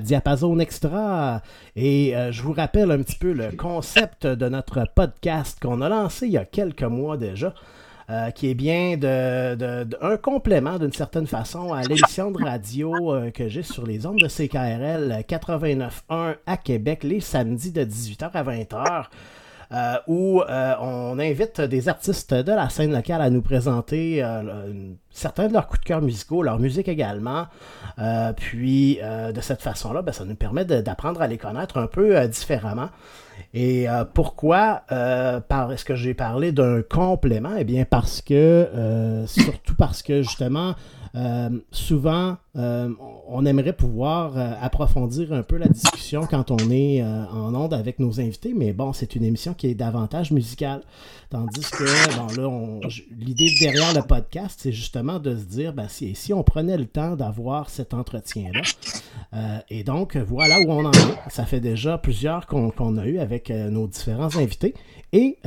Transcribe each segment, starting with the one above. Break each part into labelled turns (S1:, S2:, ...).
S1: Diapason Extra. Et euh, je vous rappelle un petit peu le concept de notre podcast qu'on a lancé il y a quelques mois déjà. Euh, qui est bien un complément d'une certaine façon à l'émission de radio euh, que j'ai sur les ondes de CKRL 89.1 à Québec les samedis de 18h à 20h. Euh, où euh, on invite des artistes de la scène locale à nous présenter euh, certains de leurs coups de cœur musicaux, leur musique également. puis de cette façon-là, ben, ça nous permet d'apprendre à les connaître un peu différemment. Et pourquoi est-ce que j'ai parlé d'un complément? Eh bien parce que, surtout parce que justement, euh, souvent, euh, on aimerait pouvoir euh, approfondir un peu la discussion quand on est en onde avec nos invités, mais bon, c'est une émission qui est davantage musicale. Tandis que, bon, là, l'idée derrière le podcast, c'est justement de se dire, ben, si, si on prenait le temps d'avoir cet entretien-là, et donc, voilà où on en est. Ça fait déjà plusieurs qu'on a eu avec nos différents invités. Et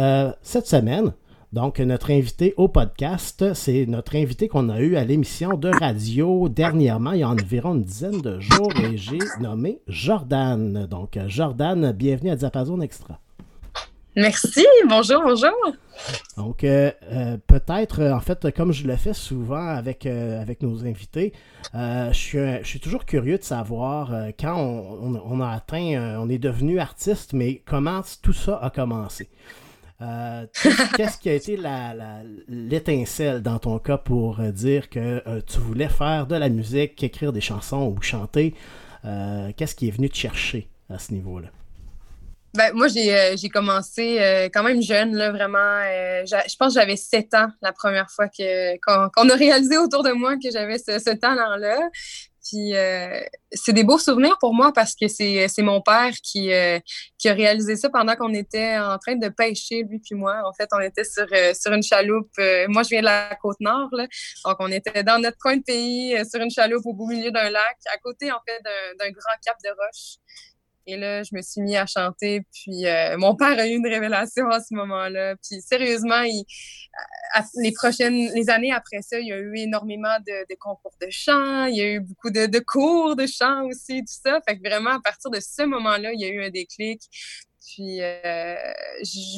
S1: cette semaine, donc, notre invité au podcast, c'est notre invité qu'on a eu à l'émission de radio dernièrement, il y a environ une dizaine de jours, et j'ai nommé Jordan. Donc, Jordan, bienvenue à Diapason Extra.
S2: Merci, bonjour, bonjour.
S1: Donc, euh, euh, peut-être, en fait, comme je le fais souvent avec, euh, avec nos invités, je suis, je, suis, toujours curieux de savoir quand on, on, a atteint, on est devenu artiste, mais comment tout ça a commencé? Euh, qu'est-ce qui a été l'étincelle dans ton cas pour euh, dire que euh, tu voulais faire de la musique, écrire des chansons ou chanter? Qu'est-ce qui est venu te chercher à ce niveau-là?
S2: Ben, moi, j'ai commencé quand même jeune, là, vraiment. je pense que j'avais 7 ans la première fois qu'on a réalisé autour de moi que j'avais ce, ce talent-là. Puis euh, c'est des beaux souvenirs pour moi parce que c'est, mon père qui, euh, qui a réalisé ça pendant qu'on était en train de pêcher, lui puis moi. En fait, on était sur, euh, sur une chaloupe. moi, je viens de la Côte-Nord, donc on était dans notre coin de pays, sur une chaloupe au beau milieu d'un lac, à côté, en fait, d'un, grand cap de roche. Et là, je me suis mis à chanter. Puis euh, mon père a eu une révélation à ce moment-là. Puis sérieusement, les prochaines, les années après ça, il y a eu énormément de, concours de chant. Il y a eu beaucoup de, cours de chant aussi, tout ça. Fait que vraiment, à partir de ce moment-là, il y a eu un déclic. Puis euh,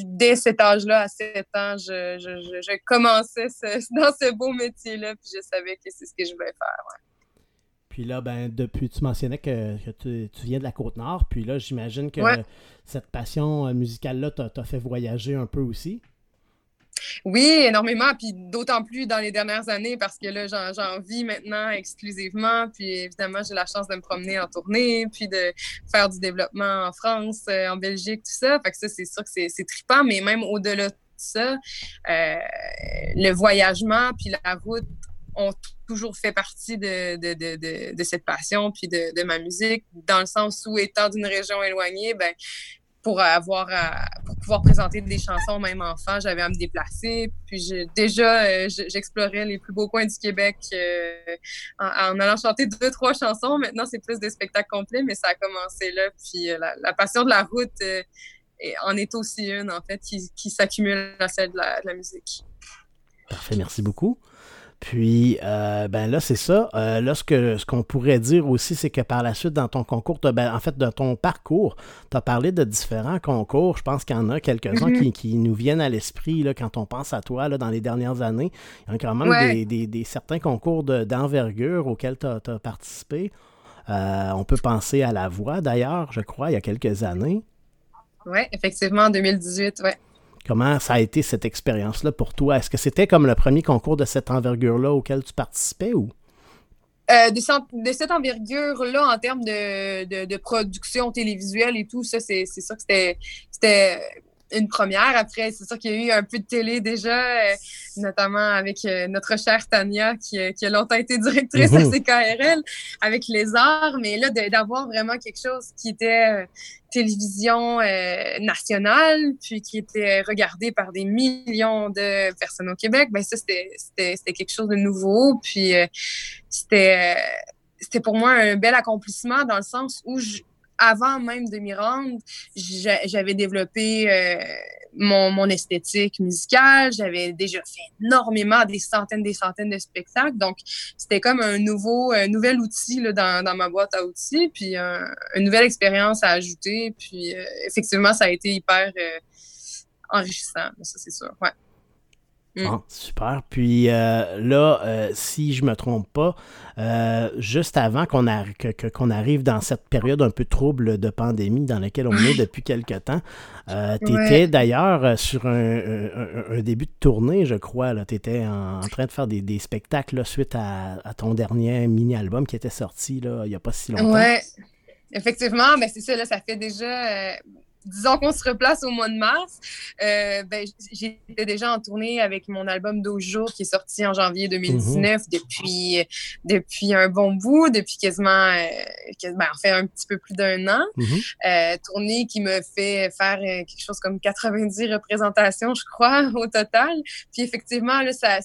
S2: dès cet âge-là, à 7 ans, je, commençais dans ce beau métier-là. Puis je savais que c'est ce que je voulais faire.
S1: Puis là, ben, depuis, tu mentionnais que, tu, viens de la Côte-Nord. Puis là, j'imagine que cette passion euh, musicale-là t'a fait voyager un peu aussi.
S2: Oui, énormément. Puis d'autant plus dans les dernières années parce que là, j'en vis maintenant exclusivement. Puis évidemment, j'ai la chance de me promener en tournée, puis de faire du développement en France, euh, en Belgique, tout ça. Fait que ça, c'est sûr que c'est trippant. Mais même au-delà de ça, euh, le voyagement, puis la route ont toujours fait partie de, cette passion puis de, ma musique, dans le sens où, étant d'une région éloignée, ben, pour avoir pour pouvoir présenter des chansons même enfant, j'avais à me déplacer. Puis déjà, euh, j'explorais les plus beaux coins du Québec euh, en, allant chanter deux, trois chansons. Maintenant, c'est plus des spectacles complets, mais ça a commencé là. Puis euh, la, passion de la route en est aussi une, en fait, qui, s'accumule à celle de la musique.
S1: Parfait, merci beaucoup. Puis, euh, ben là, c'est ça. Euh, là, ce, qu'on pourrait dire aussi, c'est que par la suite, dans ton concours, ben, en fait, dans ton parcours, tu as parlé de différents concours. Je pense qu'il y en a quelques-uns mm-hmm. qui, nous viennent à l'esprit quand on pense à toi là, dans les dernières années. Il y a quand même des, certains concours d'envergure auxquels tu as, participé. Euh, on peut penser à La Voix, d'ailleurs, je crois, il y a quelques années.
S2: Oui, effectivement, en 2018, oui.
S1: Comment ça a été cette expérience-là pour toi? Est-ce que c'était comme le premier concours de cette envergure-là auquel tu participais ou?
S2: Euh, de, cette envergure-là, en termes de, production télévisuelle et tout, ça, c'est sûr que c'était une première. Après, c'est sûr qu'il y a eu un peu de télé déjà, euh, notamment avec euh, notre chère Tania, qui, qui, a longtemps été directrice à mhm. CKRL, avec les arts. Mais là, d'avoir vraiment quelque chose qui était télévision euh, nationale, puis qui était regardée par des millions de personnes au Québec, ben ça, c'était quelque chose de nouveau. Puis euh, c'était c'était pour moi un bel accomplissement dans le sens où, avant même de m'y rendre, j'avais développé euh, mon, mon, esthétique musicale. J'avais déjà fait énormément, des centaines, des centaines de spectacles. Donc, c'était comme un nouveau, un nouvel outil là, dans, dans, ma boîte à outils, puis une nouvelle expérience à ajouter. Puis, effectivement, ça a été hyper enrichissant, ça, c'est sûr. Ouais.
S1: Mm. Ah, super. Puis euh, là, euh, si je me trompe pas, euh, juste avant qu'on arrive dans cette période un peu trouble de pandémie dans laquelle on est depuis quelque temps, tu étais d'ailleurs sur un, début de tournée, je crois. Tu étais en, train de faire des, spectacles suite à, ton dernier mini-album qui était sorti là, il n'y a pas si longtemps.
S2: Oui, effectivement. Mais c'est ça, là, ça fait déjà disons qu'on se replace au mois de mars, euh, ben, j'étais déjà en tournée avec mon album 12 jours qui est sorti en janvier 2019 mhm. depuis, depuis un bon bout, depuis quasiment, euh, ben, en fait, un petit peu plus d'un an. Mhm. euh, tournée qui me fait faire euh, quelque chose comme 90 représentations, je crois, au total. Puis effectivement, là, ça,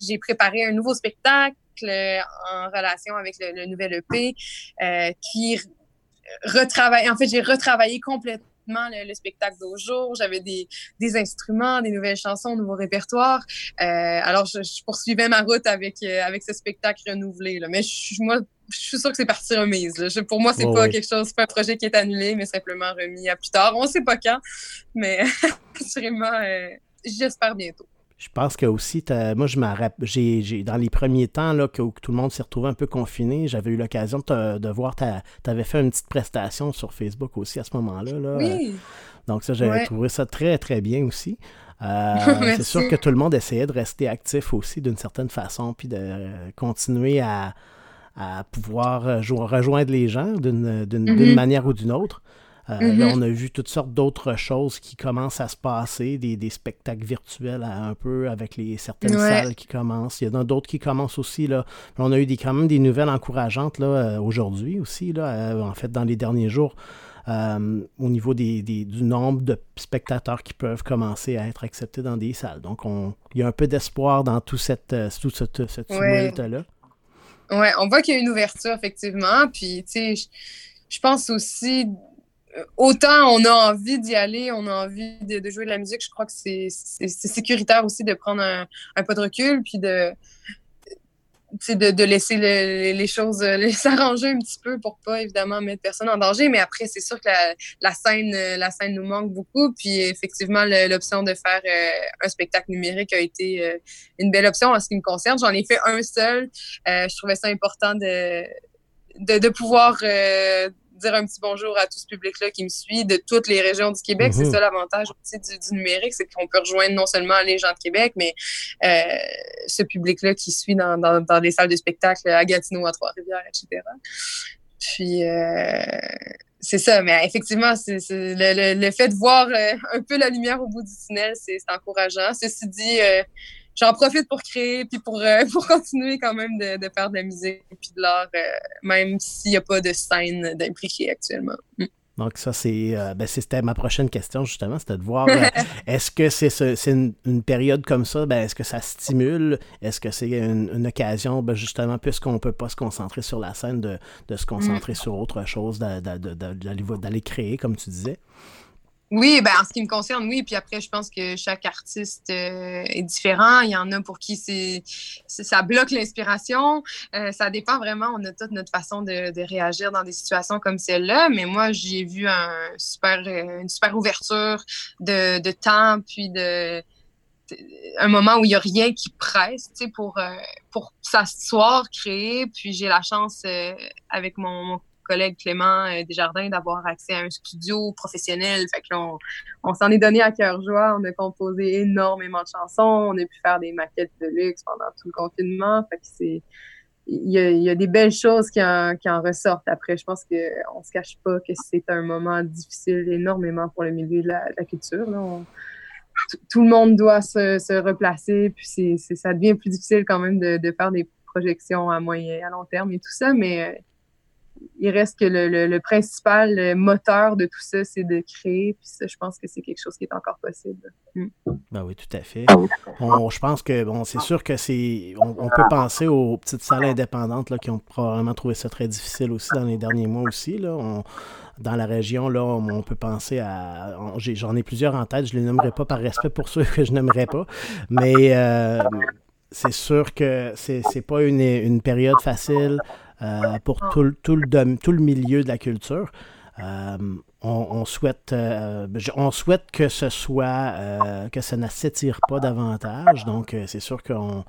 S2: j'ai préparé un nouveau spectacle en relation avec le, le nouvel EP euh, qui retravailler. En fait, j'ai retravaillé complètement le, spectacle d'aujourd'hui. J'avais des, des, instruments, des nouvelles chansons, nouveau répertoire. Euh, alors, je, poursuivais ma route avec, euh, avec ce spectacle renouvelé. Là. Mais je, moi, je suis sûre que c'est parti remise. pour moi, c'est pas quelque chose, pas un projet qui est annulé, mais simplement remis à plus tard. On sait pas quand, mais assurément, euh, j'espère bientôt.
S1: Je pense que aussi, moi, je j'ai, j'ai, dans les premiers temps, là, que, tout le monde s'est retrouvé un peu confiné, j'avais eu l'occasion de, de voir, tu avais fait une petite prestation sur Facebook aussi à ce moment-là. Là.
S2: Oui.
S1: Donc ça, j'avais trouvé ça très, très bien aussi. Euh, c'est sûr que tout le monde essayait de rester actif aussi d'une certaine façon, puis de continuer à, à pouvoir rejoindre les gens d'une, d'une, mm-hmm. manière ou d'une autre. Euh, là, mm-hmm. on a vu toutes sortes d'autres choses qui commencent à se passer, des, spectacles virtuels un peu avec les certaines salles qui commencent. Il y en a d'autres qui commencent aussi. Là. On a eu des, quand même des nouvelles encourageantes là, euh, aujourd'hui aussi, là, euh, en fait, dans les derniers jours. au niveau des, du nombre de spectateurs qui peuvent commencer à être acceptés dans des salles. Donc, on, il y a un peu d'espoir dans tout, cette, tout ce, là
S2: Oui, on voit qu'il y a une ouverture, effectivement. Puis, tu sais, je pense aussi autant on a envie d'y aller, on a envie de, jouer de la musique, je crois que c'est sécuritaire aussi de prendre un, pas de recul, puis de, de, laisser les choses s'arranger un petit peu pour pas évidemment mettre personne en danger. Mais après, c'est sûr que la, scène, la scène nous manque beaucoup. Puis effectivement, l'option de faire euh, un spectacle numérique a été euh, une belle option en ce qui me concerne. J'en ai fait un seul. je trouvais ça important de, de pouvoir dire un petit bonjour à tout ce public-là qui me suit de toutes les régions du Québec. C'est mhm. ça l'avantage aussi du, numérique, c'est qu'on peut rejoindre non seulement les gens de Québec, mais euh, ce public-là qui suit dans, dans, les salles de spectacle à Gatineau, à Trois-Rivières, etc. Puis, euh, c'est ça, mais effectivement, c'est, le, fait de voir euh, un peu la lumière au bout du tunnel, c'est, encourageant. Ceci dit, j'en profite pour créer puis pour, euh, pour continuer quand même de, de, faire de la musique puis de l'art, euh, même s'il n'y a pas de scène d'impliquer actuellement. Mm.
S1: Donc ça, c'est euh, ben, c'était ma prochaine question justement, c'était de voir est-ce que c'est c'est une, période comme ça, ben, est-ce que ça stimule, est-ce que c'est une, occasion, ben, justement, puisqu'on ne peut pas se concentrer sur la scène, de, de se concentrer mm. sur autre chose, d'aller créer, comme tu disais?
S2: Oui, ben en ce qui me concerne, oui. Puis après, je pense que chaque artiste euh, est différent. Il y en a pour qui c'est ça bloque l'inspiration. Euh, ça dépend vraiment. On a toute notre façon de, de réagir dans des situations comme celle-là. Mais moi, j'ai vu un super, euh, une super ouverture de, de temps, puis de, un moment où il n'y a rien qui presse, tu sais, pour, pour s'asseoir, créer. Puis j'ai la chance avec mon collègue Clément euh, Desjardins d'avoir accès à un studio professionnel. Fait que on, s'en est donné à cœur joie. On a composé énormément de chansons. On a pu faire des maquettes de luxe pendant tout le confinement. Fait que c'est il y, a, des belles choses qui en, ressortent après. Je pense qu'on ne se cache pas que c'est un moment difficile énormément pour le milieu de la, culture. tout le monde doit se, replacer, puis ça devient plus difficile quand même de, de, faire des projections à moyen et à long terme et tout ça, mais il reste que le, principal moteur de tout ça, c'est de créer. Puis ça, je pense que c'est quelque chose qui est encore possible.
S1: Mm. Ben oui, tout à fait. je pense que bon, c'est sûr que c'est. On, peut penser aux petites salles indépendantes là, qui ont probablement trouvé ça très difficile aussi dans les derniers mois aussi. Là. dans la région, là, on, peut penser à. J'en ai, plusieurs en tête, je ne les nommerai pas par respect pour ceux que je n'aimerais pas. Mais euh, c'est sûr que c'est n'est pas une, une, période facile euh, pour tout, le, tout le milieu de la culture. Euh, on, souhaite, euh, on souhaite que ce soit, que ça ne s'étire pas davantage. Donc, c'est sûr qu'on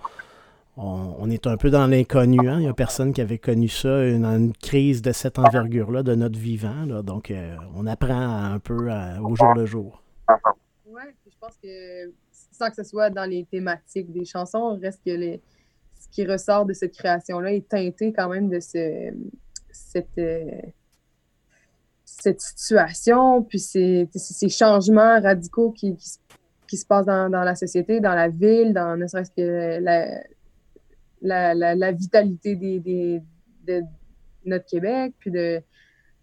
S1: on, est un peu dans l'inconnu. Hein. Il n'y a personne qui avait connu ça, une, une crise de cette envergure-là de notre vivant. Donc, on apprend un peu au jour le jour.
S2: Oui, je pense que sans que ce soit dans les thématiques des chansons, reste que les, qui ressort de cette création-là est teinté quand même de ce, cette, euh, cette situation, puis ces, ces changements radicaux qui, qui, se passent dans, dans, la société, dans la ville, dans ne serait-ce que la, la, la, vitalité des, des, de notre Québec, puis de,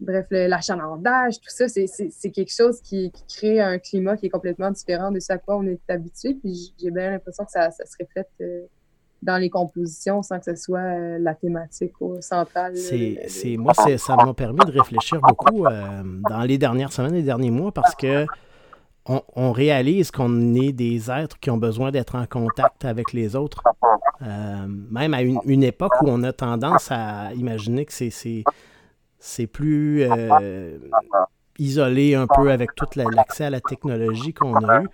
S2: bref, l'achalandage, tout ça, c'est quelque chose qui, crée un climat qui est complètement différent de ce à quoi on est habitué. Puis j'ai bien l'impression que ça, se reflète euh, dans les compositions sans que ce soit euh, la thématique centrale.
S1: C'est moi, ça m'a permis de réfléchir beaucoup euh, dans les dernières semaines, les derniers mois, parce que on, réalise qu'on est des êtres qui ont besoin d'être en contact avec les autres. même à une, une, époque où on a tendance à imaginer que c'est c'est plus euh, isolé un peu avec tout l'accès à la technologie qu'on a eu.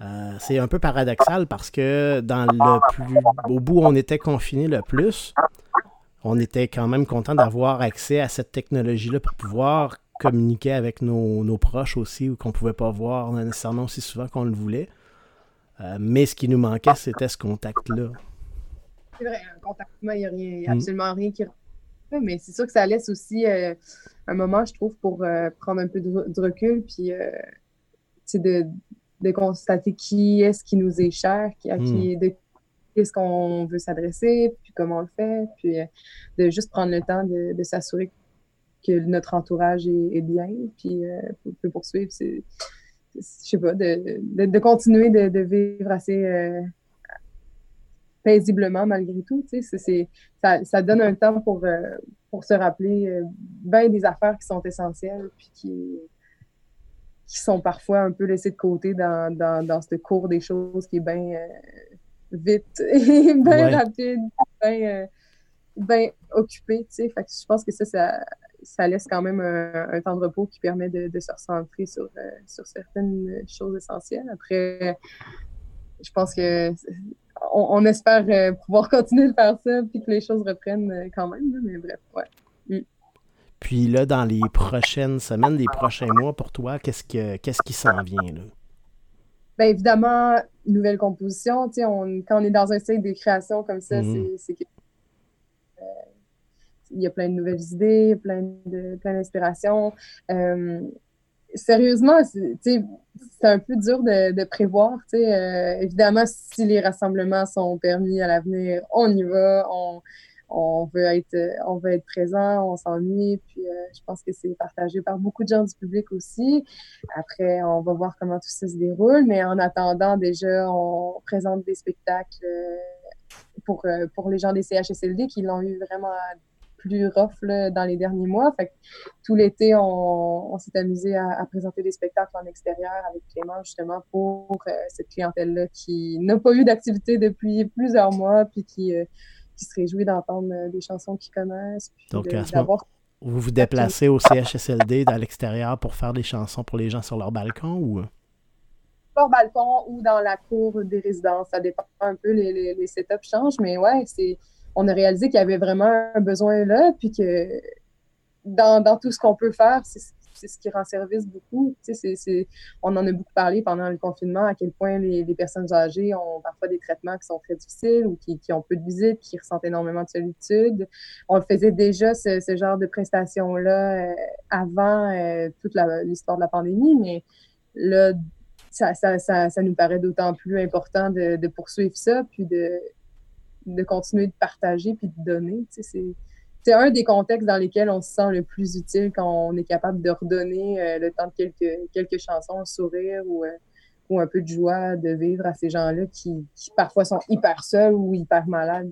S1: Euh, c'est un peu paradoxal parce que dans le plus au bout où on était confiné le plus, on était quand même content d'avoir accès à cette technologie-là pour pouvoir communiquer avec nos, proches aussi, ou qu'on ne pouvait pas voir nécessairement aussi souvent qu'on le voulait. Euh, mais ce qui nous manquait, c'était ce contact-là.
S2: C'est vrai, un contact il n'y a, rien, mm. absolument rien qui mais c'est sûr que ça laisse aussi euh, un moment, je trouve, pour euh, prendre un peu de, recul, puis euh, de, de, constater qui est-ce qui nous est cher, qui, à qui, hmm. de qu'est-ce qu'on veut s'adresser, puis comment on le fait, puis de juste prendre le temps de, de s'assurer que notre entourage est, bien, puis peut poursuivre. Je sais pas, de, de, continuer de, vivre assez paisiblement malgré tout. Ça, ça, donne un temps pour, euh, pour se rappeler euh, bien des affaires qui sont essentielles puis qui, qui sont parfois un peu laissées de côté dans, dans, dans ce cours des choses qui est bien euh, vite et bien rapide, bien occupé. Fait que je pense que ça, ça, ça laisse quand même un, temps de repos qui permet de, de se recentrer sur, sur certaines choses essentielles. Après, je pense que on, espère euh, pouvoir continuer de faire ça puis que les choses reprennent euh, quand même. mais bref, ouais. Mm.
S1: Puis là, dans les prochaines semaines, les prochains mois, pour toi, qu'est-ce, que, qu'est-ce qui s'en vient là?
S2: Bien évidemment, nouvelle composition. On, quand on est dans un cycle de création comme ça, mm-hmm. c'est, euh, il y a plein de nouvelles idées, plein, de, plein d'inspirations sérieusement, c'est un peu dur de, prévoir. Euh, évidemment, si les rassemblements sont permis à l'avenir, on y va, on, veut, être, on veut être présent, on s'ennuie. Puis euh, je pense que c'est partagé par beaucoup de gens du public aussi. Après, on va voir comment tout ça se déroule. Mais en attendant, déjà, on présente des spectacles euh, pour, pour les gens des CHSLD qui l'ont eu vraiment plus rough dans les derniers mois. Fait tout l'été, on, s'est amusé à, présenter des spectacles en extérieur avec Clément, justement, pour euh, cette clientèle-là qui n'a pas eu d'activité depuis plusieurs mois, puis qui, euh, qui se réjouit d'entendre euh, des chansons qu'ils connaissent.
S1: Donc, à ce moment, vous vous déplacez au CHSLD dans l'extérieur pour faire des chansons pour les gens sur leur balcon ou?
S2: Leur balcon ou dans la cour des résidences. Ça dépend un peu, les, les, les setups changent, mais ouais, c'est on a réalisé qu'il y avait vraiment un besoin là, puis que dans, tout ce qu'on peut faire, c'est ce qui rend service beaucoup. on en a beaucoup parlé pendant le confinement, à quel point les, personnes âgées ont parfois des traitements qui sont très difficiles ou qui, ont peu de visites, qui ressentent énormément de solitude. On faisait déjà ce, genre de prestations-là euh, avant euh, toute l'histoire de la pandémie, mais là, ça, nous paraît d'autant plus important de, de poursuivre ça, puis de, de continuer de partager puis de donner. C'est c'est un des contextes dans lesquels on se sent le plus utile quand on est capable de redonner euh, le temps de quelques, quelques chansons, un sourire ou, euh, ou un peu de joie de vivre à ces gens-là qui, parfois sont hyper seuls ou hyper malades.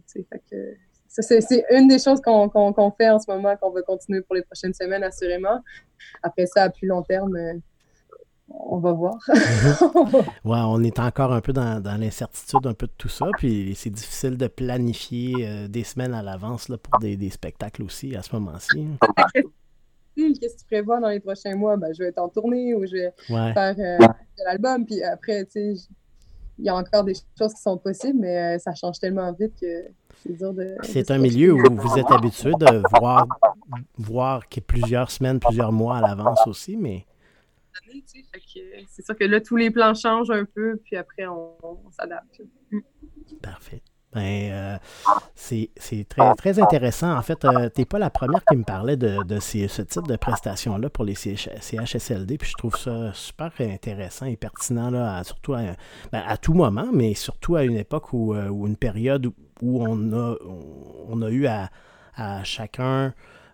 S2: Que, c'est une des choses qu'on fait en ce moment, qu'on va continuer pour les prochaines semaines, assurément. Après ça, à plus long terme, euh, on va voir.
S1: Ouais, on est encore un peu dans, l'incertitude un peu de tout ça, puis c'est difficile de planifier euh, des semaines à l'avance pour des, spectacles aussi à ce moment-ci.
S2: Qu'est-ce que tu prévois dans les prochains mois? Ben, je vais être en tournée ou je vais faire euh, l'album, puis après, tu sais, il y a encore des choses qui sont possibles, mais euh, ça change tellement vite que c'est dur de...
S1: C'est un milieu où vous êtes habitué de voir, voir qu'il y a plusieurs semaines, plusieurs mois à l'avance aussi, mais
S2: c'est sûr que là, tous les plans changent un peu, puis après, on, s'adapte. Mm.
S1: Parfait. Ben, euh, c'est très, très intéressant. En fait, euh, tu n'es pas la première qui me parlait de, ce type de prestations-là pour les CHSLD, puis je trouve ça super intéressant et pertinent, là, surtout ben, à, tout moment, mais surtout à une époque où, euh, une période où on a, on a eu à, à chacun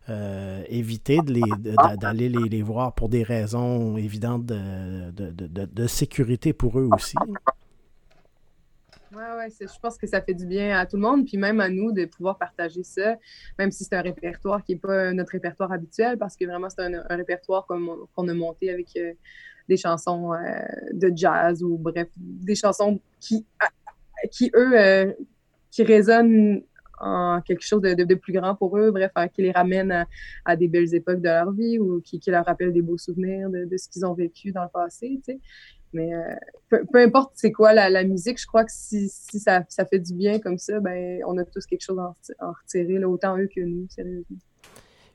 S1: euh, éviter d'aller les, les, voir pour des raisons évidentes de, de, de, sécurité pour eux aussi.
S2: Oui, ouais, je pense que ça fait du bien à tout le monde, puis même à nous de pouvoir partager ça, même si c'est un répertoire qui n'est pas notre répertoire habituel, parce que vraiment c'est un, répertoire qu'on a monté avec euh, des chansons euh, de jazz ou bref, des chansons qui, qui eux, qui résonnent en quelque chose de, plus grand pour eux, bref, qui les ramène à, des belles époques de leur vie ou qui, leur rappelle des beaux souvenirs de, ce qu'ils ont vécu dans le passé, tu sais. Mais euh, peu, importe c'est quoi la, musique, je crois que si, ça, fait du bien comme ça, ben on a tous quelque chose à en retirer, autant eux que nous, sérieusement.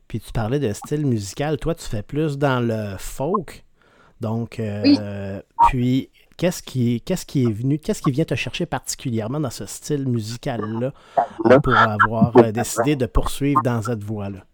S1: Puis tu parlais de style musical. Toi, tu fais plus dans le folk. Donc, euh, puis Qu'est-ce qui, qu'est-ce qui est venu, qu'est-ce qui vient te chercher particulièrement dans ce style musical-là pour avoir euh, décidé de poursuivre dans cette voie-là?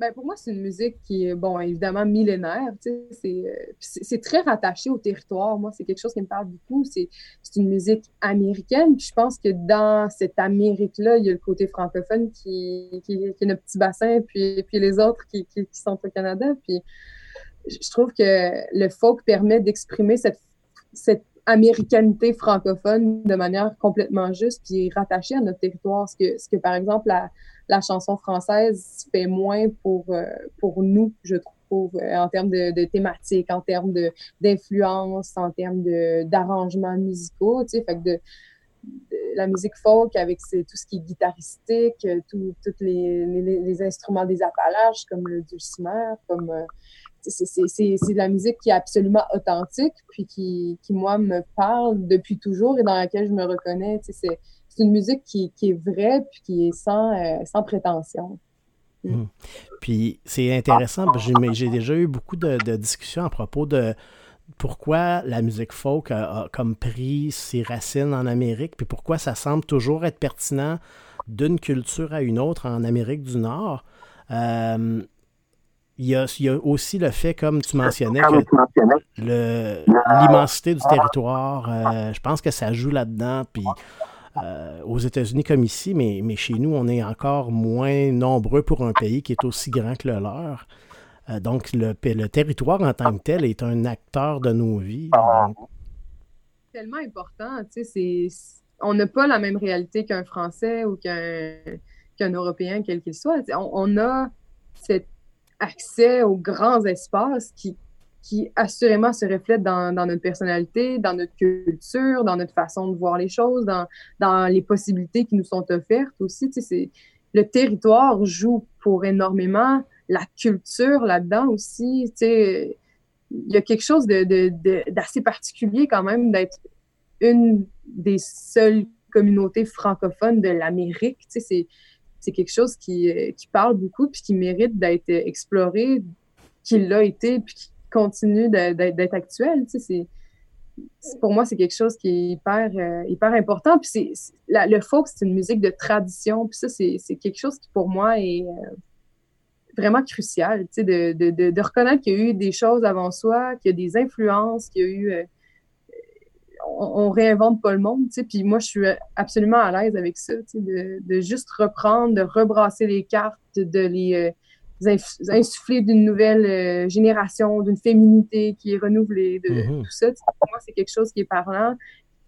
S2: Ben pour moi, c'est une musique qui est, bon, évidemment millénaire. Euh, c'est très rattaché au territoire. Moi, c'est quelque chose qui me parle beaucoup. C'est une musique américaine. je pense que dans cette Amérique-là, il y a le côté francophone qui, qui, est notre petit bassin, puis, puis les autres qui, qui, qui sont au Canada. Puis je trouve que le folk permet d'exprimer cette cette américanité francophone de manière complètement juste puis rattachée à notre territoire. Ce que, ce que par exemple, la, la chanson française fait moins pour, euh, pour nous, je trouve, euh, en termes de, de thématiques, en termes d'influence, en termes d'arrangements musicaux. Tu sais, fait que de, la musique folk avec tout ce qui est guitaristique, tous les, les, les, instruments des Appalaches comme le dulcimer, comme euh, c'est de la musique qui est absolument authentique, puis qui, qui, moi, me parle depuis toujours et dans laquelle je me reconnais. C'est une musique qui, qui, est vraie, puis qui est sans, euh, sans prétention.
S1: Mm. Mm. Puis c'est intéressant, j'ai déjà eu beaucoup de, de, discussions à propos de pourquoi la musique folk a, comme pris ses racines en Amérique, puis pourquoi ça semble toujours être pertinent d'une culture à une autre en Amérique du Nord. Euh, il y, a, aussi le fait, comme tu mentionnais, que l'immensité du territoire, euh, je pense que ça joue là-dedans. Puis euh, aux États-Unis comme ici, mais, mais chez nous, on est encore moins nombreux pour un pays qui est aussi grand que le leur. Euh, donc, le, le, territoire en tant que tel est un acteur de nos vies.
S2: C'est Tellement important, tu sais, on n'a pas la même réalité qu'un Français ou qu'un Européen, quel qu'il soit. On, on, a cette accès aux grands espaces qui, qui assurément se reflètent dans, notre personnalité, dans notre culture, dans notre façon de voir les choses, dans, dans les possibilités qui nous sont offertes aussi. Tu le territoire joue pour énormément, la culture là-dedans aussi. Tu sais, il y a quelque chose d'assez particulier quand même d'être une des seules communautés francophones de l'Amérique. Tu sais, c'est quelque chose qui, euh, qui, parle beaucoup puis qui mérite d'être exploré, qui l'a été puis qui continue d'être actuel. Pour moi, c'est quelque chose qui est hyper, euh, hyper important. Puis c'est, le folk, c'est une musique de tradition. Puis ça, c'est, quelque chose qui, pour moi, est euh, vraiment crucial. Tu sais, de, de, de, reconnaître qu'il y a eu des choses avant soi, qu'il y a des influences, qu'il y a eu on, réinvente pas le monde, tu sais. Puis moi, je suis absolument à l'aise avec ça, tu sais, de, de, juste reprendre, de rebrasser les cartes, de les insuffler d'une nouvelle génération, d'une féminité qui est renouvelée, de mm-hmm. tout ça. Pour moi, c'est quelque chose qui est parlant,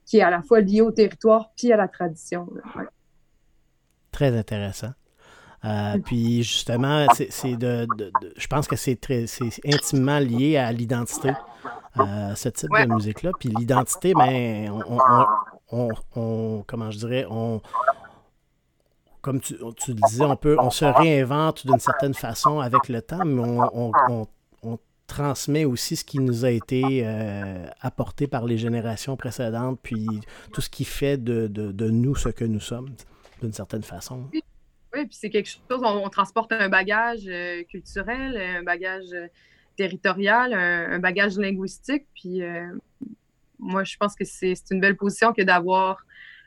S2: qui est à la fois lié au territoire puis à la tradition.
S1: Très intéressant. Euh, puis justement, c'est de, je pense que c'est intimement lié à l'identité, euh, ce type de musique-là. Puis l'identité, ben, on, comment je dirais, on, comme tu, tu, disais, on peut, on se réinvente d'une certaine façon avec le temps, mais on, transmet aussi ce qui nous a été euh, apporté par les générations précédentes, puis tout ce qui fait de, de nous ce que nous sommes, d'une certaine façon.
S2: Oui, puis c'est quelque chose, on, transporte un bagage euh, culturel, un bagage euh, territorial, un, bagage linguistique. Puis euh, moi, je pense que c'est une belle position que d'avoir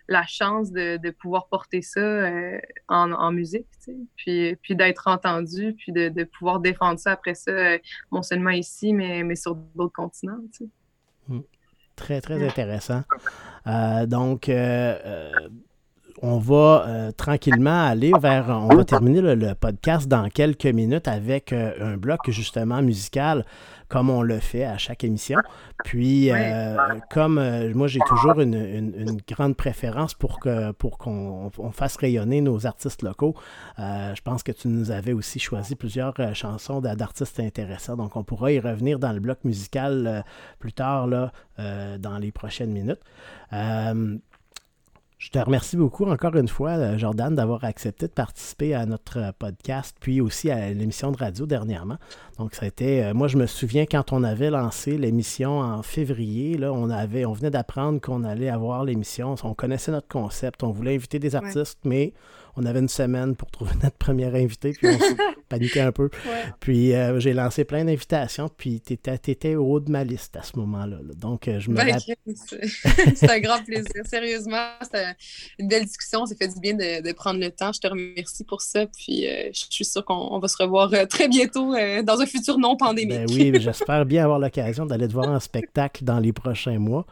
S2: la chance de, pouvoir porter ça en, musique, puis, puis d'être entendu, puis de, pouvoir défendre ça après ça, non seulement ici, mais, mais sur d'autres continents.
S1: Mmh. Très, très intéressant. donc, on va euh, tranquillement aller vers. On va terminer le, podcast dans quelques minutes avec euh, un bloc justement musical, comme on le fait à chaque émission. Puis, euh, comme moi, j'ai toujours une, grande préférence pour que pour qu'on fasse rayonner nos artistes locaux. je pense que tu nous avais aussi choisi plusieurs chansons d'artistes intéressants. Donc, on pourra y revenir dans le bloc musical plus tard, là, dans les prochaines minutes. Je te remercie beaucoup encore une fois, euh, Jordan, d'avoir accepté de participer à notre euh, podcast, puis aussi à l'émission de radio dernièrement. Donc, ça a été, euh, moi, je me souviens quand on avait lancé l'émission en février, là, on, avait, on venait d'apprendre qu'on allait avoir l'émission. On connaissait notre concept, on voulait inviter des artistes, mais on avait une semaine pour trouver notre première invité, puis on paniquait un peu. Puis euh, j'ai lancé plein d'invitations, puis tu étais, au haut de ma liste à ce moment-là. Donc, euh, je me
S2: ben, C'est un grand plaisir. Sérieusement, c'était une belle discussion. Ça fait du bien de, prendre le temps. Je te remercie pour ça. Puis euh, je suis sûre qu'on va se revoir très bientôt dans un futur non pandémique.
S1: Ben oui, j'espère bien avoir l'occasion d'aller te voir en spectacle dans les prochains mois.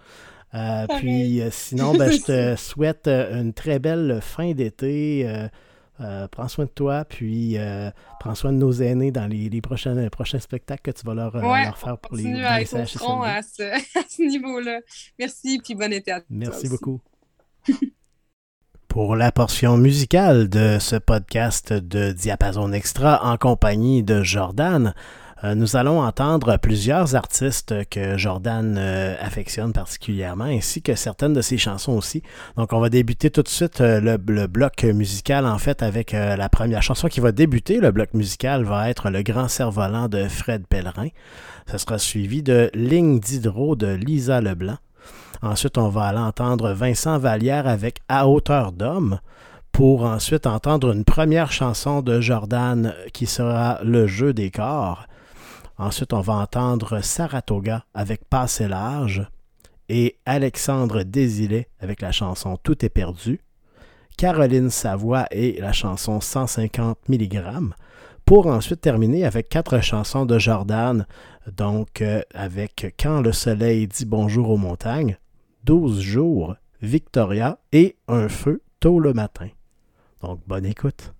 S1: Euh, puis euh, sinon, ben, je te souhaite euh, une très belle fin d'été. prends soin de toi, puis prends soin de nos aînés dans les, prochains, prochains spectacles que tu vas leur, faire pour les,
S2: à à ce, niveau-là. Merci, puis bon été à tous.
S1: Merci beaucoup. pour la portion musicale de ce podcast de Diapason Extra en compagnie de Jordan, euh, nous allons entendre plusieurs artistes que Jordan euh, affectionne particulièrement, ainsi que certaines de ses chansons aussi. Donc, on va débuter tout de suite euh, le, bloc musical, en fait, avec la première chanson qui va débuter. Le bloc musical va être Le Grand Cerf-Volant de Fred Pellerin. Ce sera suivi de Ligne d'hydro de Lisa Leblanc. Ensuite, on va aller entendre Vincent Vallière avec À hauteur d'homme pour ensuite entendre une première chanson de Jordan qui sera Le jeu des corps. Ensuite, on va entendre Saratoga avec Passé large et Alexandre Désilet avec la chanson Tout est perdu. Caroline Savoie et la chanson 150 mg pour ensuite terminer avec quatre chansons de Jordan, donc euh, avec Quand le soleil dit bonjour aux montagnes, 12 jours, Victoria et Un feu tôt le matin. Donc bonne écoute.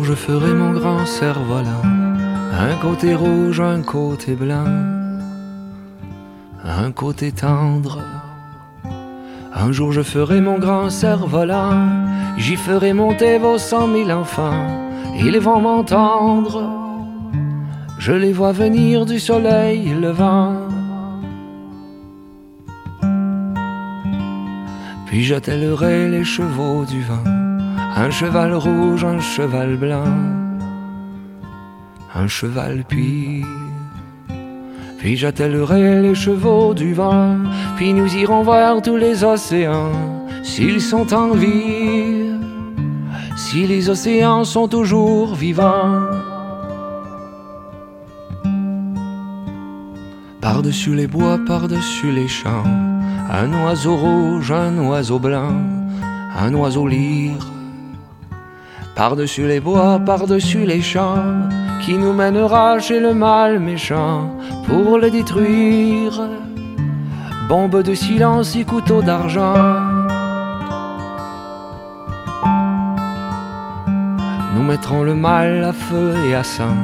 S3: Je ferai mon grand cerf-volant. Un côté rouge, un côté blanc, un côté tendre. Un jour je ferai mon grand cerf-volant, j'y ferai monter vos cent mille enfants, ils vont m'entendre. Je les vois venir du soleil levant. Puis j'attellerai les chevaux du vent un cheval rouge, un cheval blanc, un cheval puis. Puis j'attellerai les chevaux du vent, puis nous irons voir tous les océans, s'ils sont en vie, si les océans sont toujours vivants. Par-dessus les bois, par-dessus les champs, un oiseau rouge, un oiseau blanc, un oiseau lyre. Par-dessus les bois, par-dessus les champs, qui nous mènera chez le mal méchant pour le détruire. Bombe de silence et couteau d'argent. Nous mettrons le mal à feu et à sang,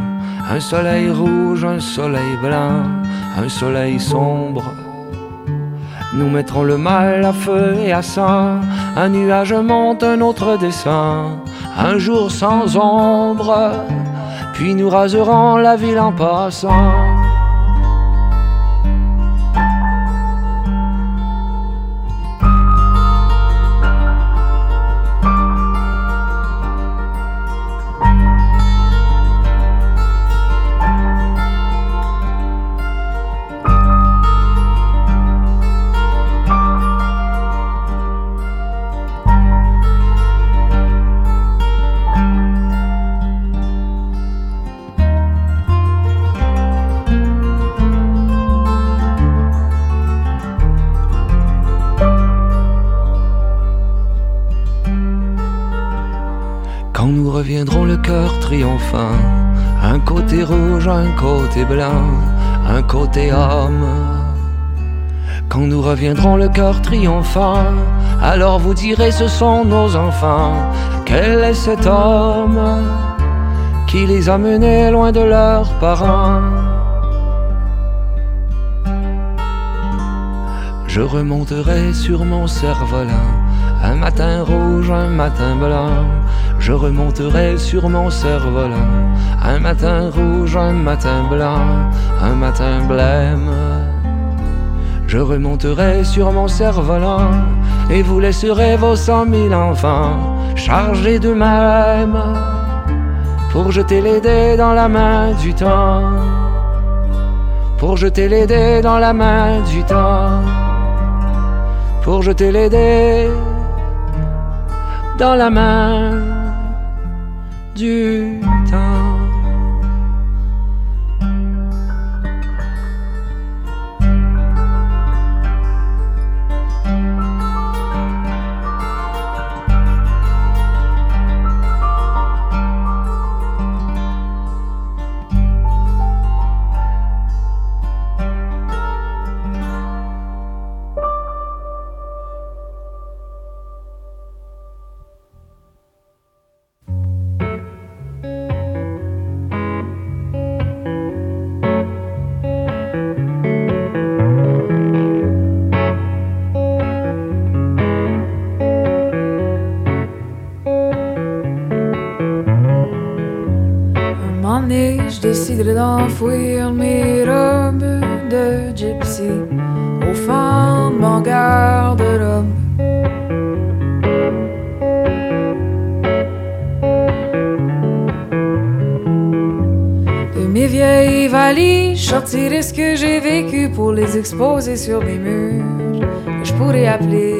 S3: un soleil rouge, un soleil blanc un soleil sombre. Nous mettrons le mal à feu et à sang, un nuage monte, un autre descend, un jour sans ombre, puis nous raserons la ville en passant. Un côté rouge, un côté blanc, un côté homme. Quand nous reviendrons le cœur triomphant, alors vous direz ce sont nos enfants. Quel est cet homme qui les a menés loin de leurs parents? Je remonterai sur mon cerf-volant, un matin rouge, un matin blanc je remonterai sur mon cerf-volant. Un matin rouge, un matin blanc, un matin blême. Je remonterai sur mon cerf-volant et vous laisserez vos cent mille enfants chargés d'eux-mêmes pour jeter les dés dans la main du temps. Pour jeter les dés dans la main du temps. Pour jeter les dés dans la main du
S4: d'enfouir mes robes de gypsy au fond de mon garde-robe. De mes vieilles valises, sortirai ce que j'ai vécu pour les exposer sur mes murs que je pourrais appeler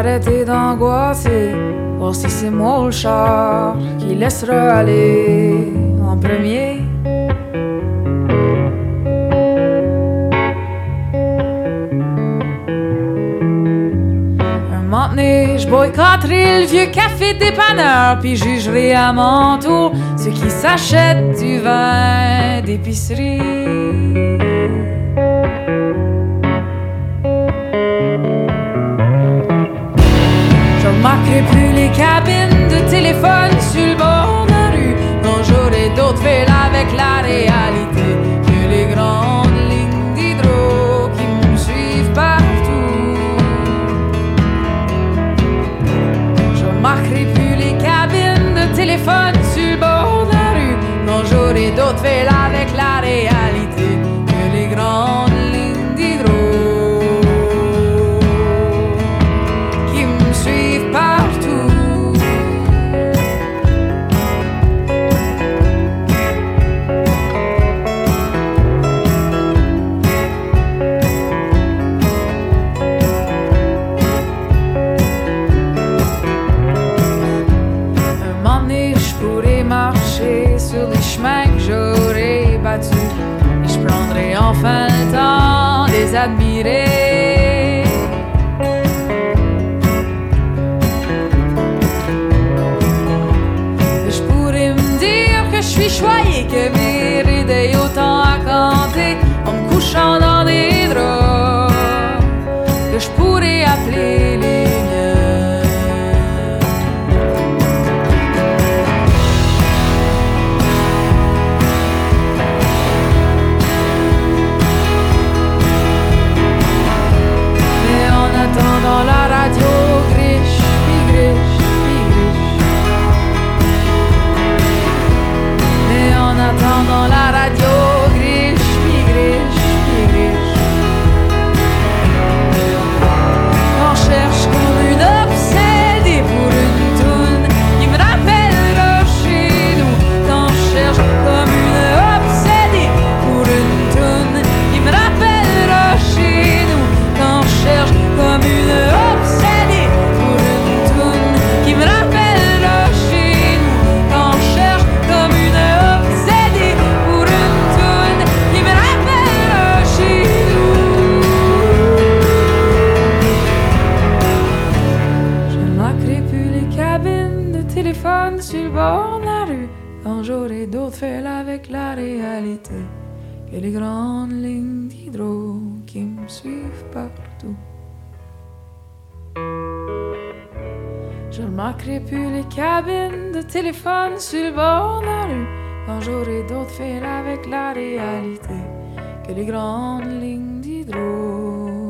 S4: arrêter d'angoisser, voir si c'est moi le char qui laissera aller en premier. Un moment donné, je boycotterai le vieux café dépanneur, puis jugerai à mon tour ceux qui s'achètent du vin d'épicerie. Cabines de téléphone sur le bord de la rue. Non, j'aurai d'autres fils avec la réalité j'aurai d'autres faits avec la réalité que les grandes lignes d'hydro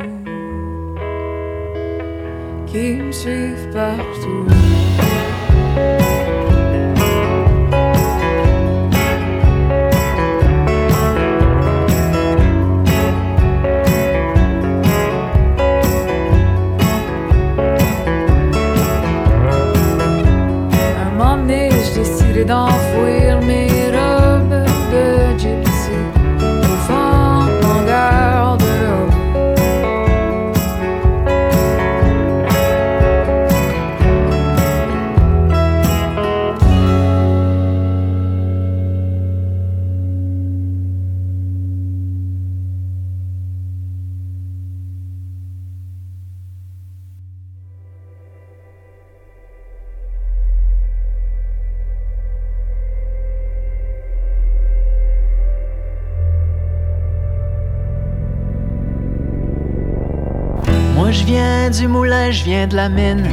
S4: qui me suivent partout. Un moment donné, j'ai décidé d'enfouir
S5: du moulin, je viens de la mine.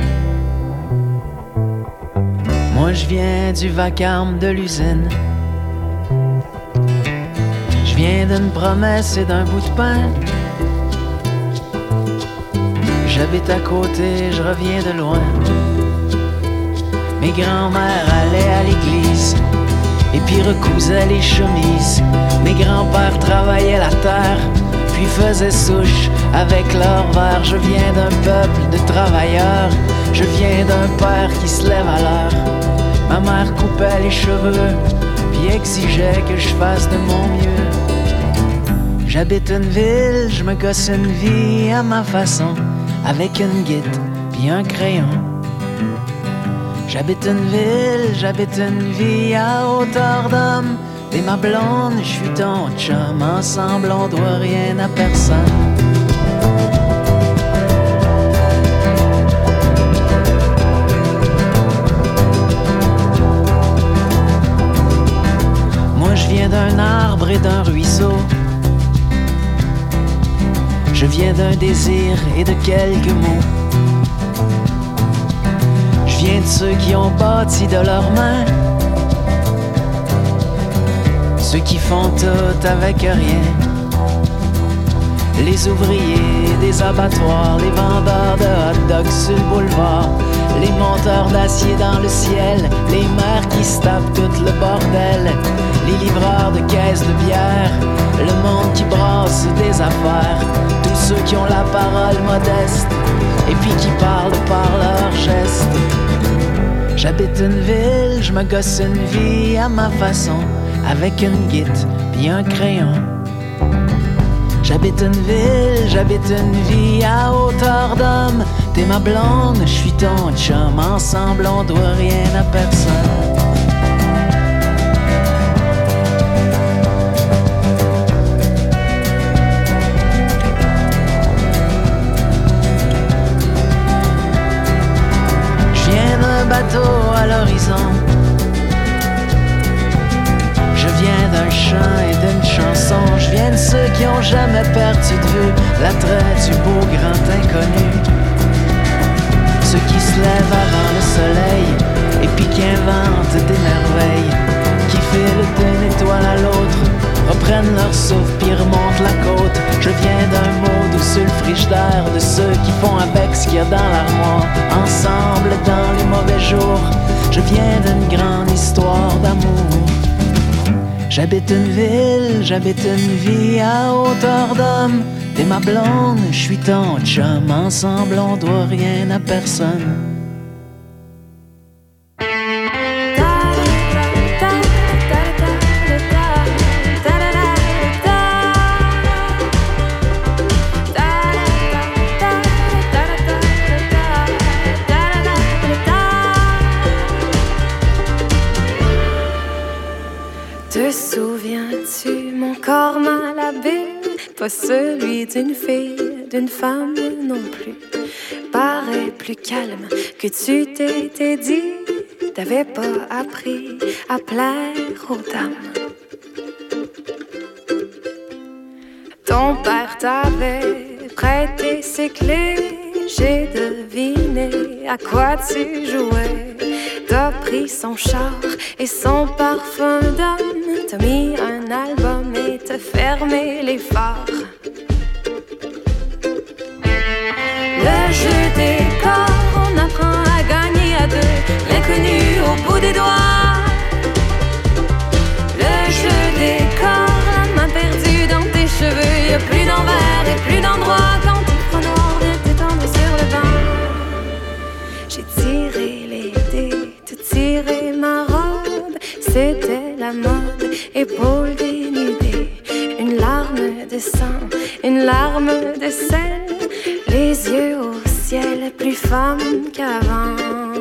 S5: Moi je viens du vacarme de l'usine. Je viens d'une promesse et d'un bout de pain. J'habite à côté, je reviens de loin. Mes grands-mères allaient à l'église et puis recousaient les chemises. Mes grands-pères travaillaient la terre, puis faisaient souche avec leur verre. Je viens d'un peuple de travailleurs, je viens d'un père qui se lève à l'heure. Ma mère coupait les cheveux, puis exigeait que je fasse de mon mieux. J'habite une ville, je me gosse une vie à ma façon, avec une guide, puis un crayon. J'habite une ville, j'habite une vie à hauteur d'homme. Ma blonde, je suis ton chum. Ensemble, on doit rien à personne. Moi, je viens d'un arbre et d'un ruisseau. Je viens d'un désir et de quelques mots. Je viens de ceux qui ont bâti de leurs mains. Ceux qui font tout avec rien. Les ouvriers des abattoirs, les vendeurs de hot dogs sur le boulevard, les monteurs d'acier dans le ciel, les mères qui se tapent tout le bordel, les livreurs de caisses de bière, le monde qui brasse des affaires, tous ceux qui ont la parole modeste et puis qui parlent par leurs gestes. J'habite une ville, je me gosse une vie à ma façon, avec une guite puis un crayon. J'habite une ville, j'habite une vie à hauteur d'homme. T'es ma blonde, je suis ton chum. Ensemble, on doit rien à personne. J'habite une ville, j'habite une vie à hauteur d'homme. T'es ma blonde, je suis ton chum. Ensemble, on doit rien à personne.
S6: Pas celui d'une fille, d'une femme non plus, paraît plus calme que tu t'étais dit, t'avais pas appris à plaire aux dames. Ton père t'avait prêté ses clés, j'ai deviné à quoi tu jouais. T'as pris son char et son parfum d'homme. T'as mis un album et t'as fermé les phares. Le jeu des corps, on apprend à gagner à deux. L'inconnu au bout des doigts. Le jeu des corps, la main perdue dans tes cheveux. Y a plus d'envers et plus d'endroit quand tu prends noir de sur le banc. J'ai tiré C'était la mode, épaules dénudées. Une larme de sang, une larme de sel. Les yeux au ciel, plus femme qu'avant.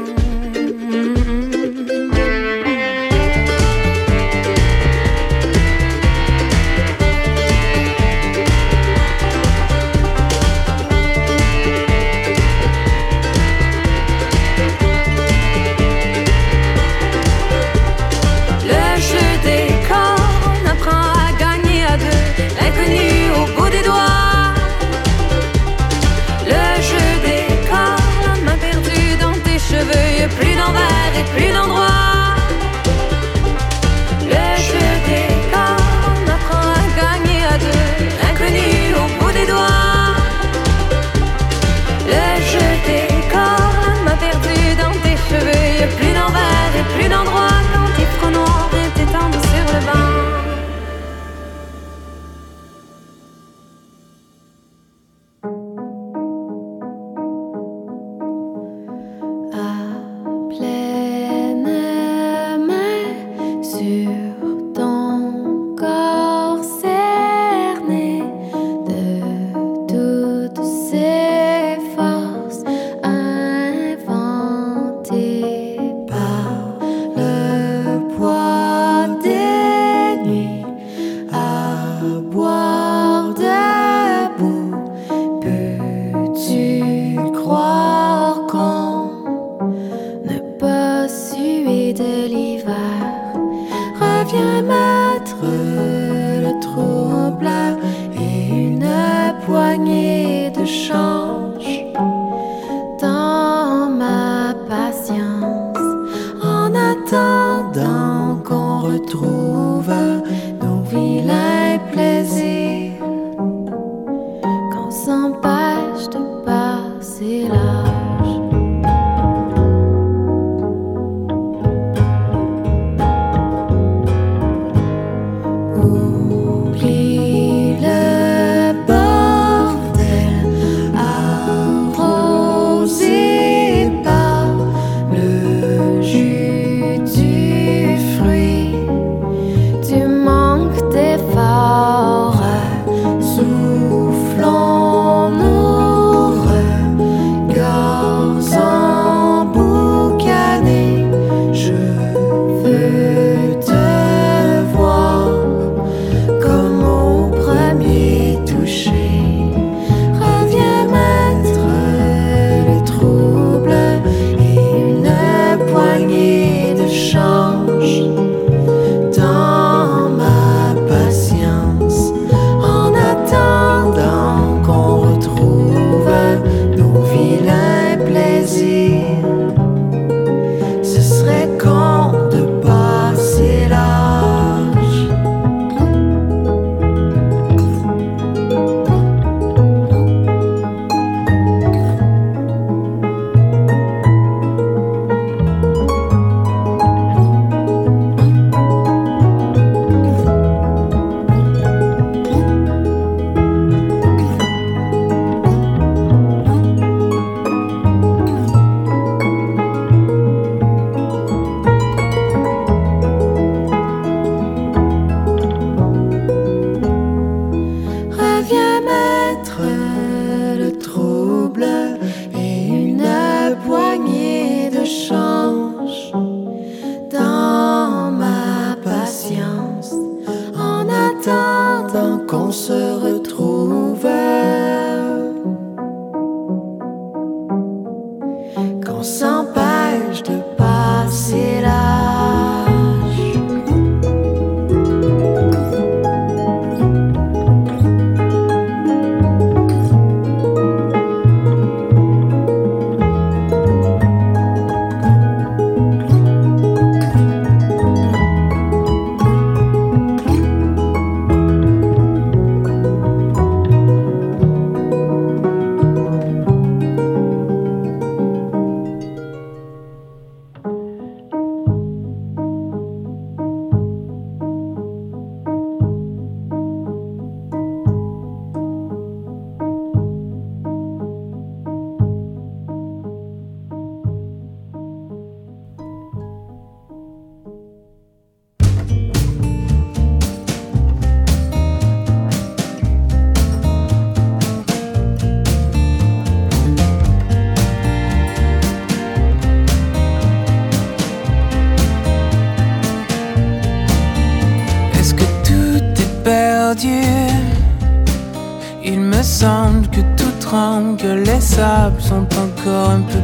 S7: Sont encore un peu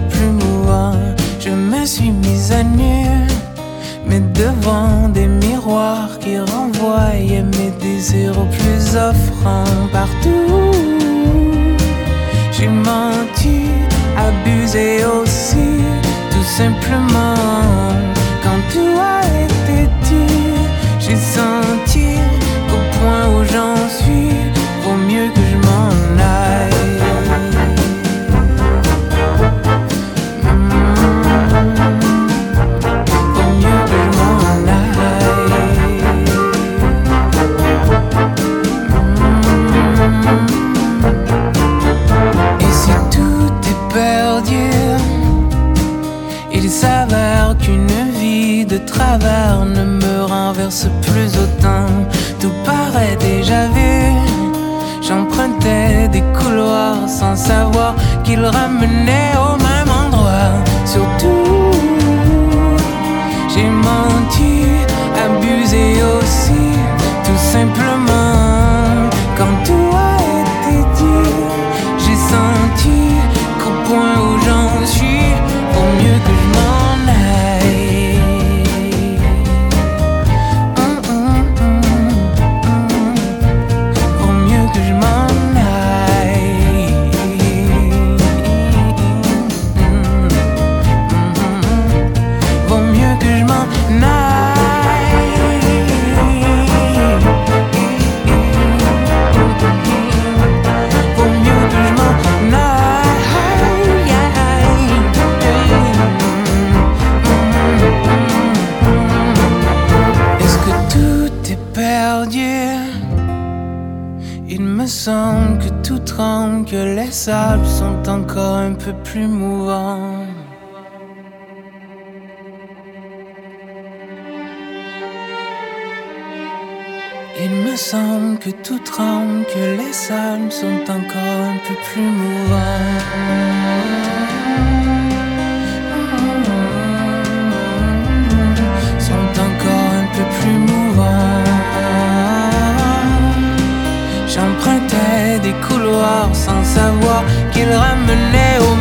S7: que tout tremble, que les sables sont encore un peu plus mouvants. Sont encore un peu plus mouvants. J'empruntais des couloirs sans savoir qu'ils ramenaient au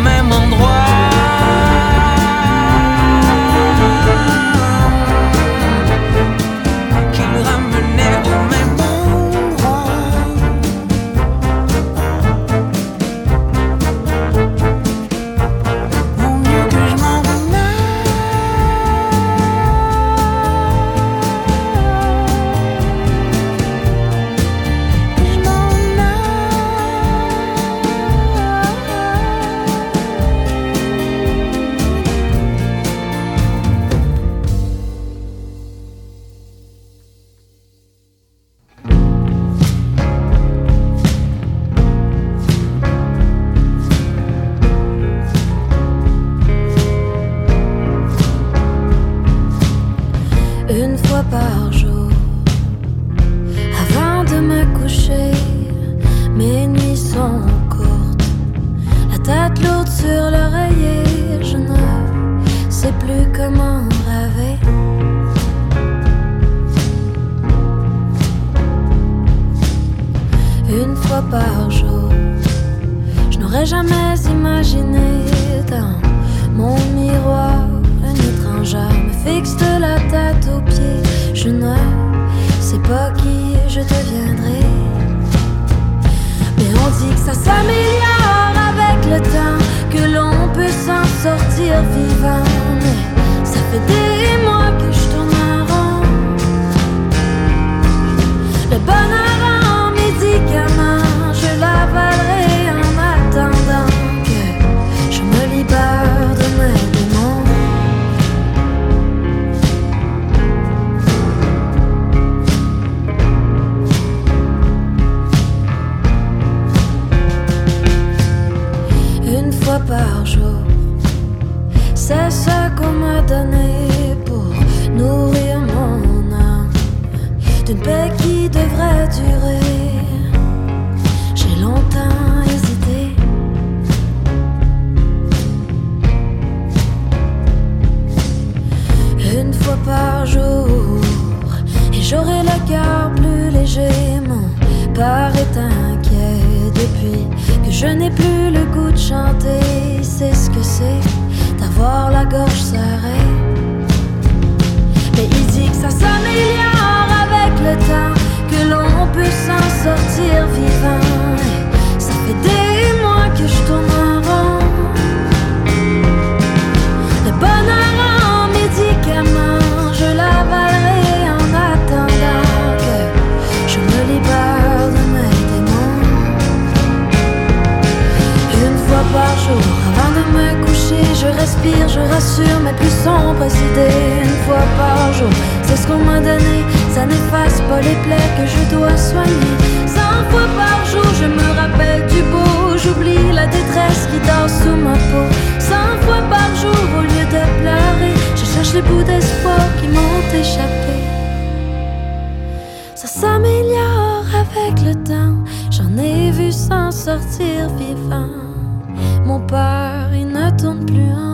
S6: sur l'oreiller, je ne sais plus comment rêver. Une fois par jour, je n'aurais jamais imaginé dans mon miroir une étrangère me fixe de la tête aux pieds. Je ne sais pas qui je deviendrai. Mais on dit que ça s'améliore avec le temps, que l'on peut s'en sortir vivant. Mais ça fait des mois que je tourne en rond. Le bonheur en médicament, je l'avalerai C'est ça qu'on m'a donné pour nourrir mon âme d'une paix qui devrait durer. J'ai longtemps hésité. Une fois par jour, et j'aurai le cœur plus léger.
S8: Mon est inquiet depuis que je n'ai plus le goût de chanter. C'est ce que c'est la gorge serrée. Mais il dit que ça s'améliore avec le temps, que l'on peut s'en sortir vivant. Ça fait des mois que je tourne n'efface pas les plaies que je dois soigner. Cent fois par jour, je me rappelle du beau, j'oublie la détresse qui dort sous ma peau. Cent fois par jour, au lieu de pleurer, je cherche les bouts d'espoir qui m'ont échappé. Ça s'améliore avec le temps, j'en ai vu s'en sortir vivant. Mon peur, il ne tourne plus en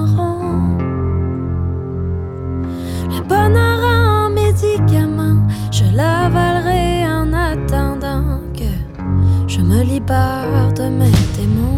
S8: l'avalerai en attendant que je me libère de mes démons.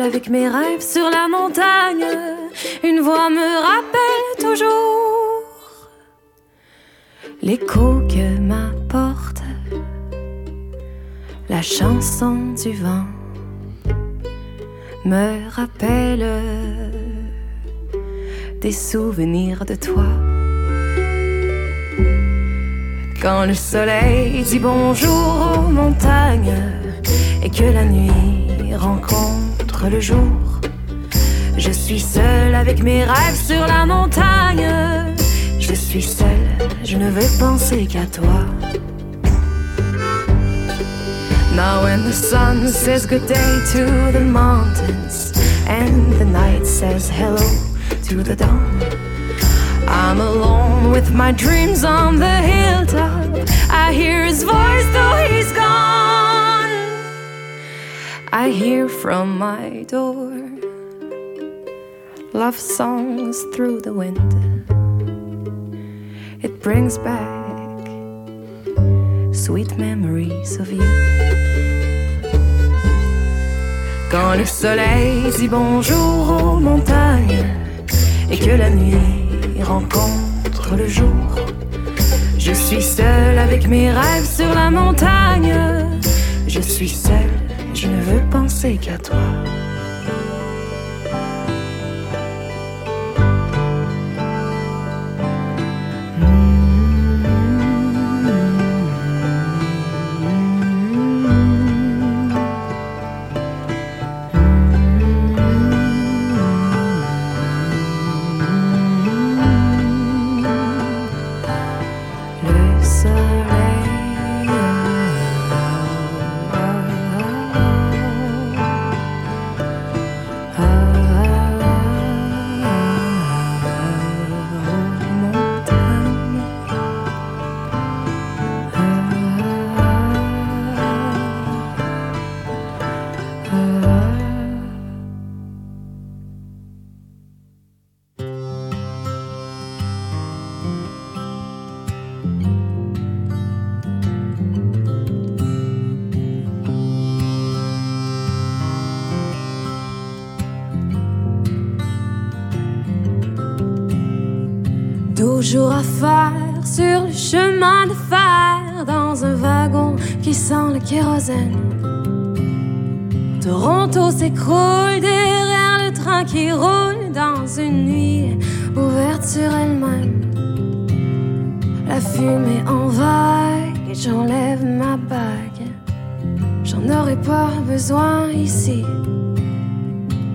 S6: Avec mes rêves sur la montagne. Une voix me rappelle toujours l'écho que m'apporte la chanson du vent. Me rappelle des souvenirs de toi. Quand le soleil dit bonjour aux montagnes et que la nuit rencontre le jour, je suis seule avec mes rêves sur la montagne. Je suis seule, je ne veux penser qu'à toi. Now when the sun says good day to the mountains and the night says hello to the dawn. I'm alone with my dreams on the hilltop. I hear his voice though he's gone. I hear from my door love songs through the wind. It brings back sweet memories of you. Quand le soleil dit bonjour aux montagnes et que la nuit rencontre le jour. Je suis seule avec mes rêves sur la montagne. Je suis seule, veux penser qu'à toi. Jours à faire sur le chemin de fer dans un wagon qui sent le kérosène. Toronto s'écroule derrière le train qui roule dans une nuit ouverte sur elle-même. La fumée en vague, j'enlève ma bague. J'en aurais pas besoin ici.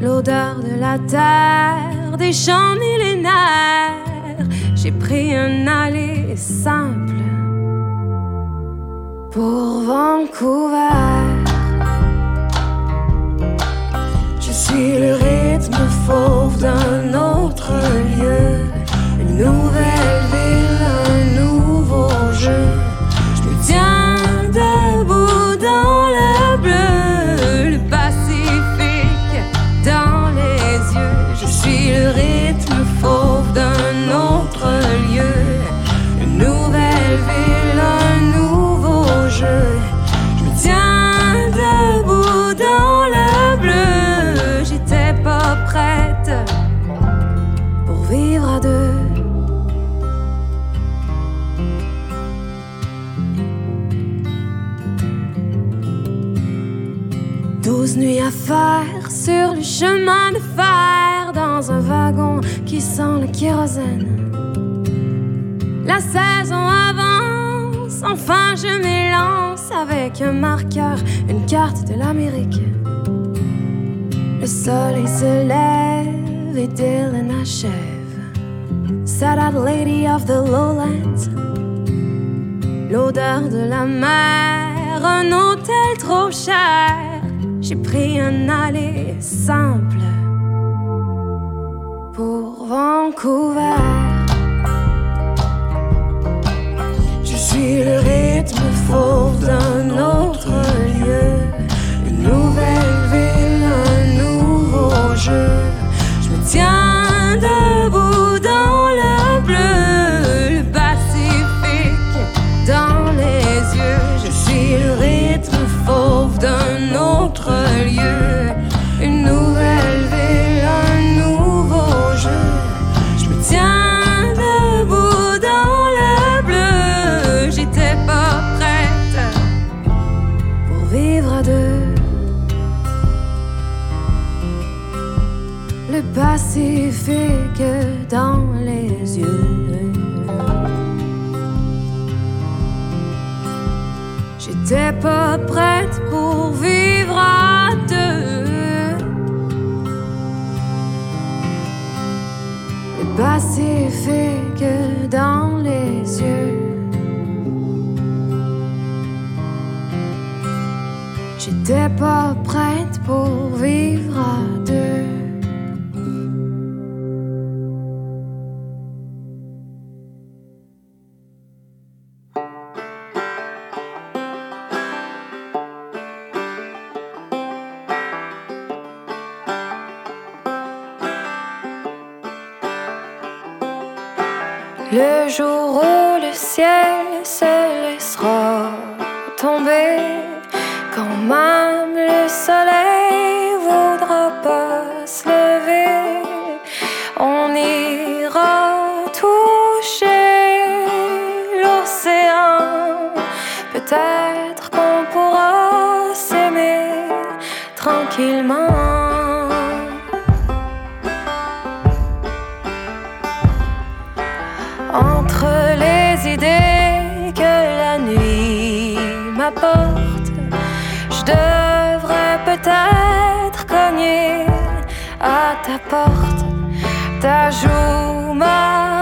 S6: L'odeur de la terre, des champs millénaires. J'ai pris un aller simple pour Vancouver. Je suis le rythme fauve d'un autre lieu, sent le kérosène. La saison avance, enfin je m'élance avec un marqueur, une carte de l'Amérique. Le soleil se lève et Dylan achève. Sad lady of the lowlands. L'odeur de la mer, un hôtel trop cher. J'ai pris un aller simple pour Vancouver. Je suis le rythme fauve d'un autre lieu, une nouvelle ville, un nouveau jeu. Je me tiens pas prête pour vivre à deux. Le Pacifique dans les yeux. J'étais pas prête pour vivre à deux. Peut-être qu'on pourra s'aimer tranquillement. Entre les idées que la nuit m'apporte, je devrais peut-être cogner à ta porte, ta joue marquée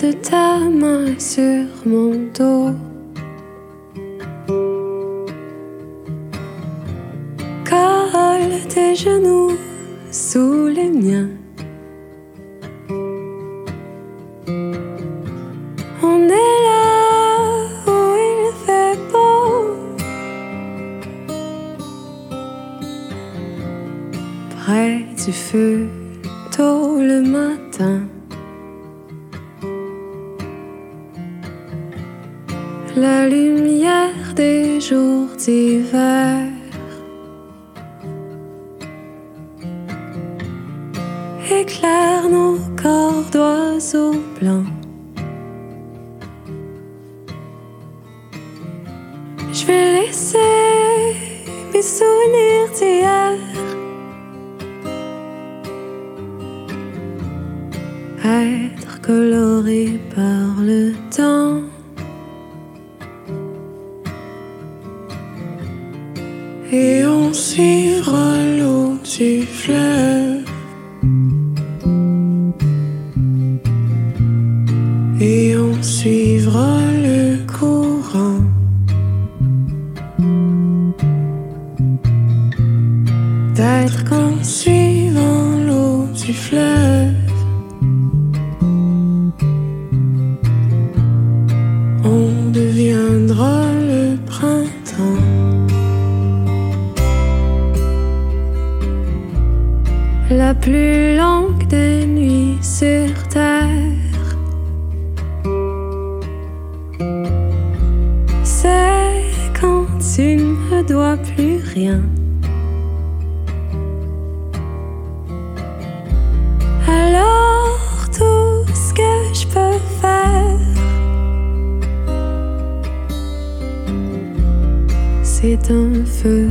S6: de ta main sur mon dos. la plus longue des nuits sur terre. C'est quand tu ne me dois plus rien. Alors tout ce que je peux faire, c'est un feu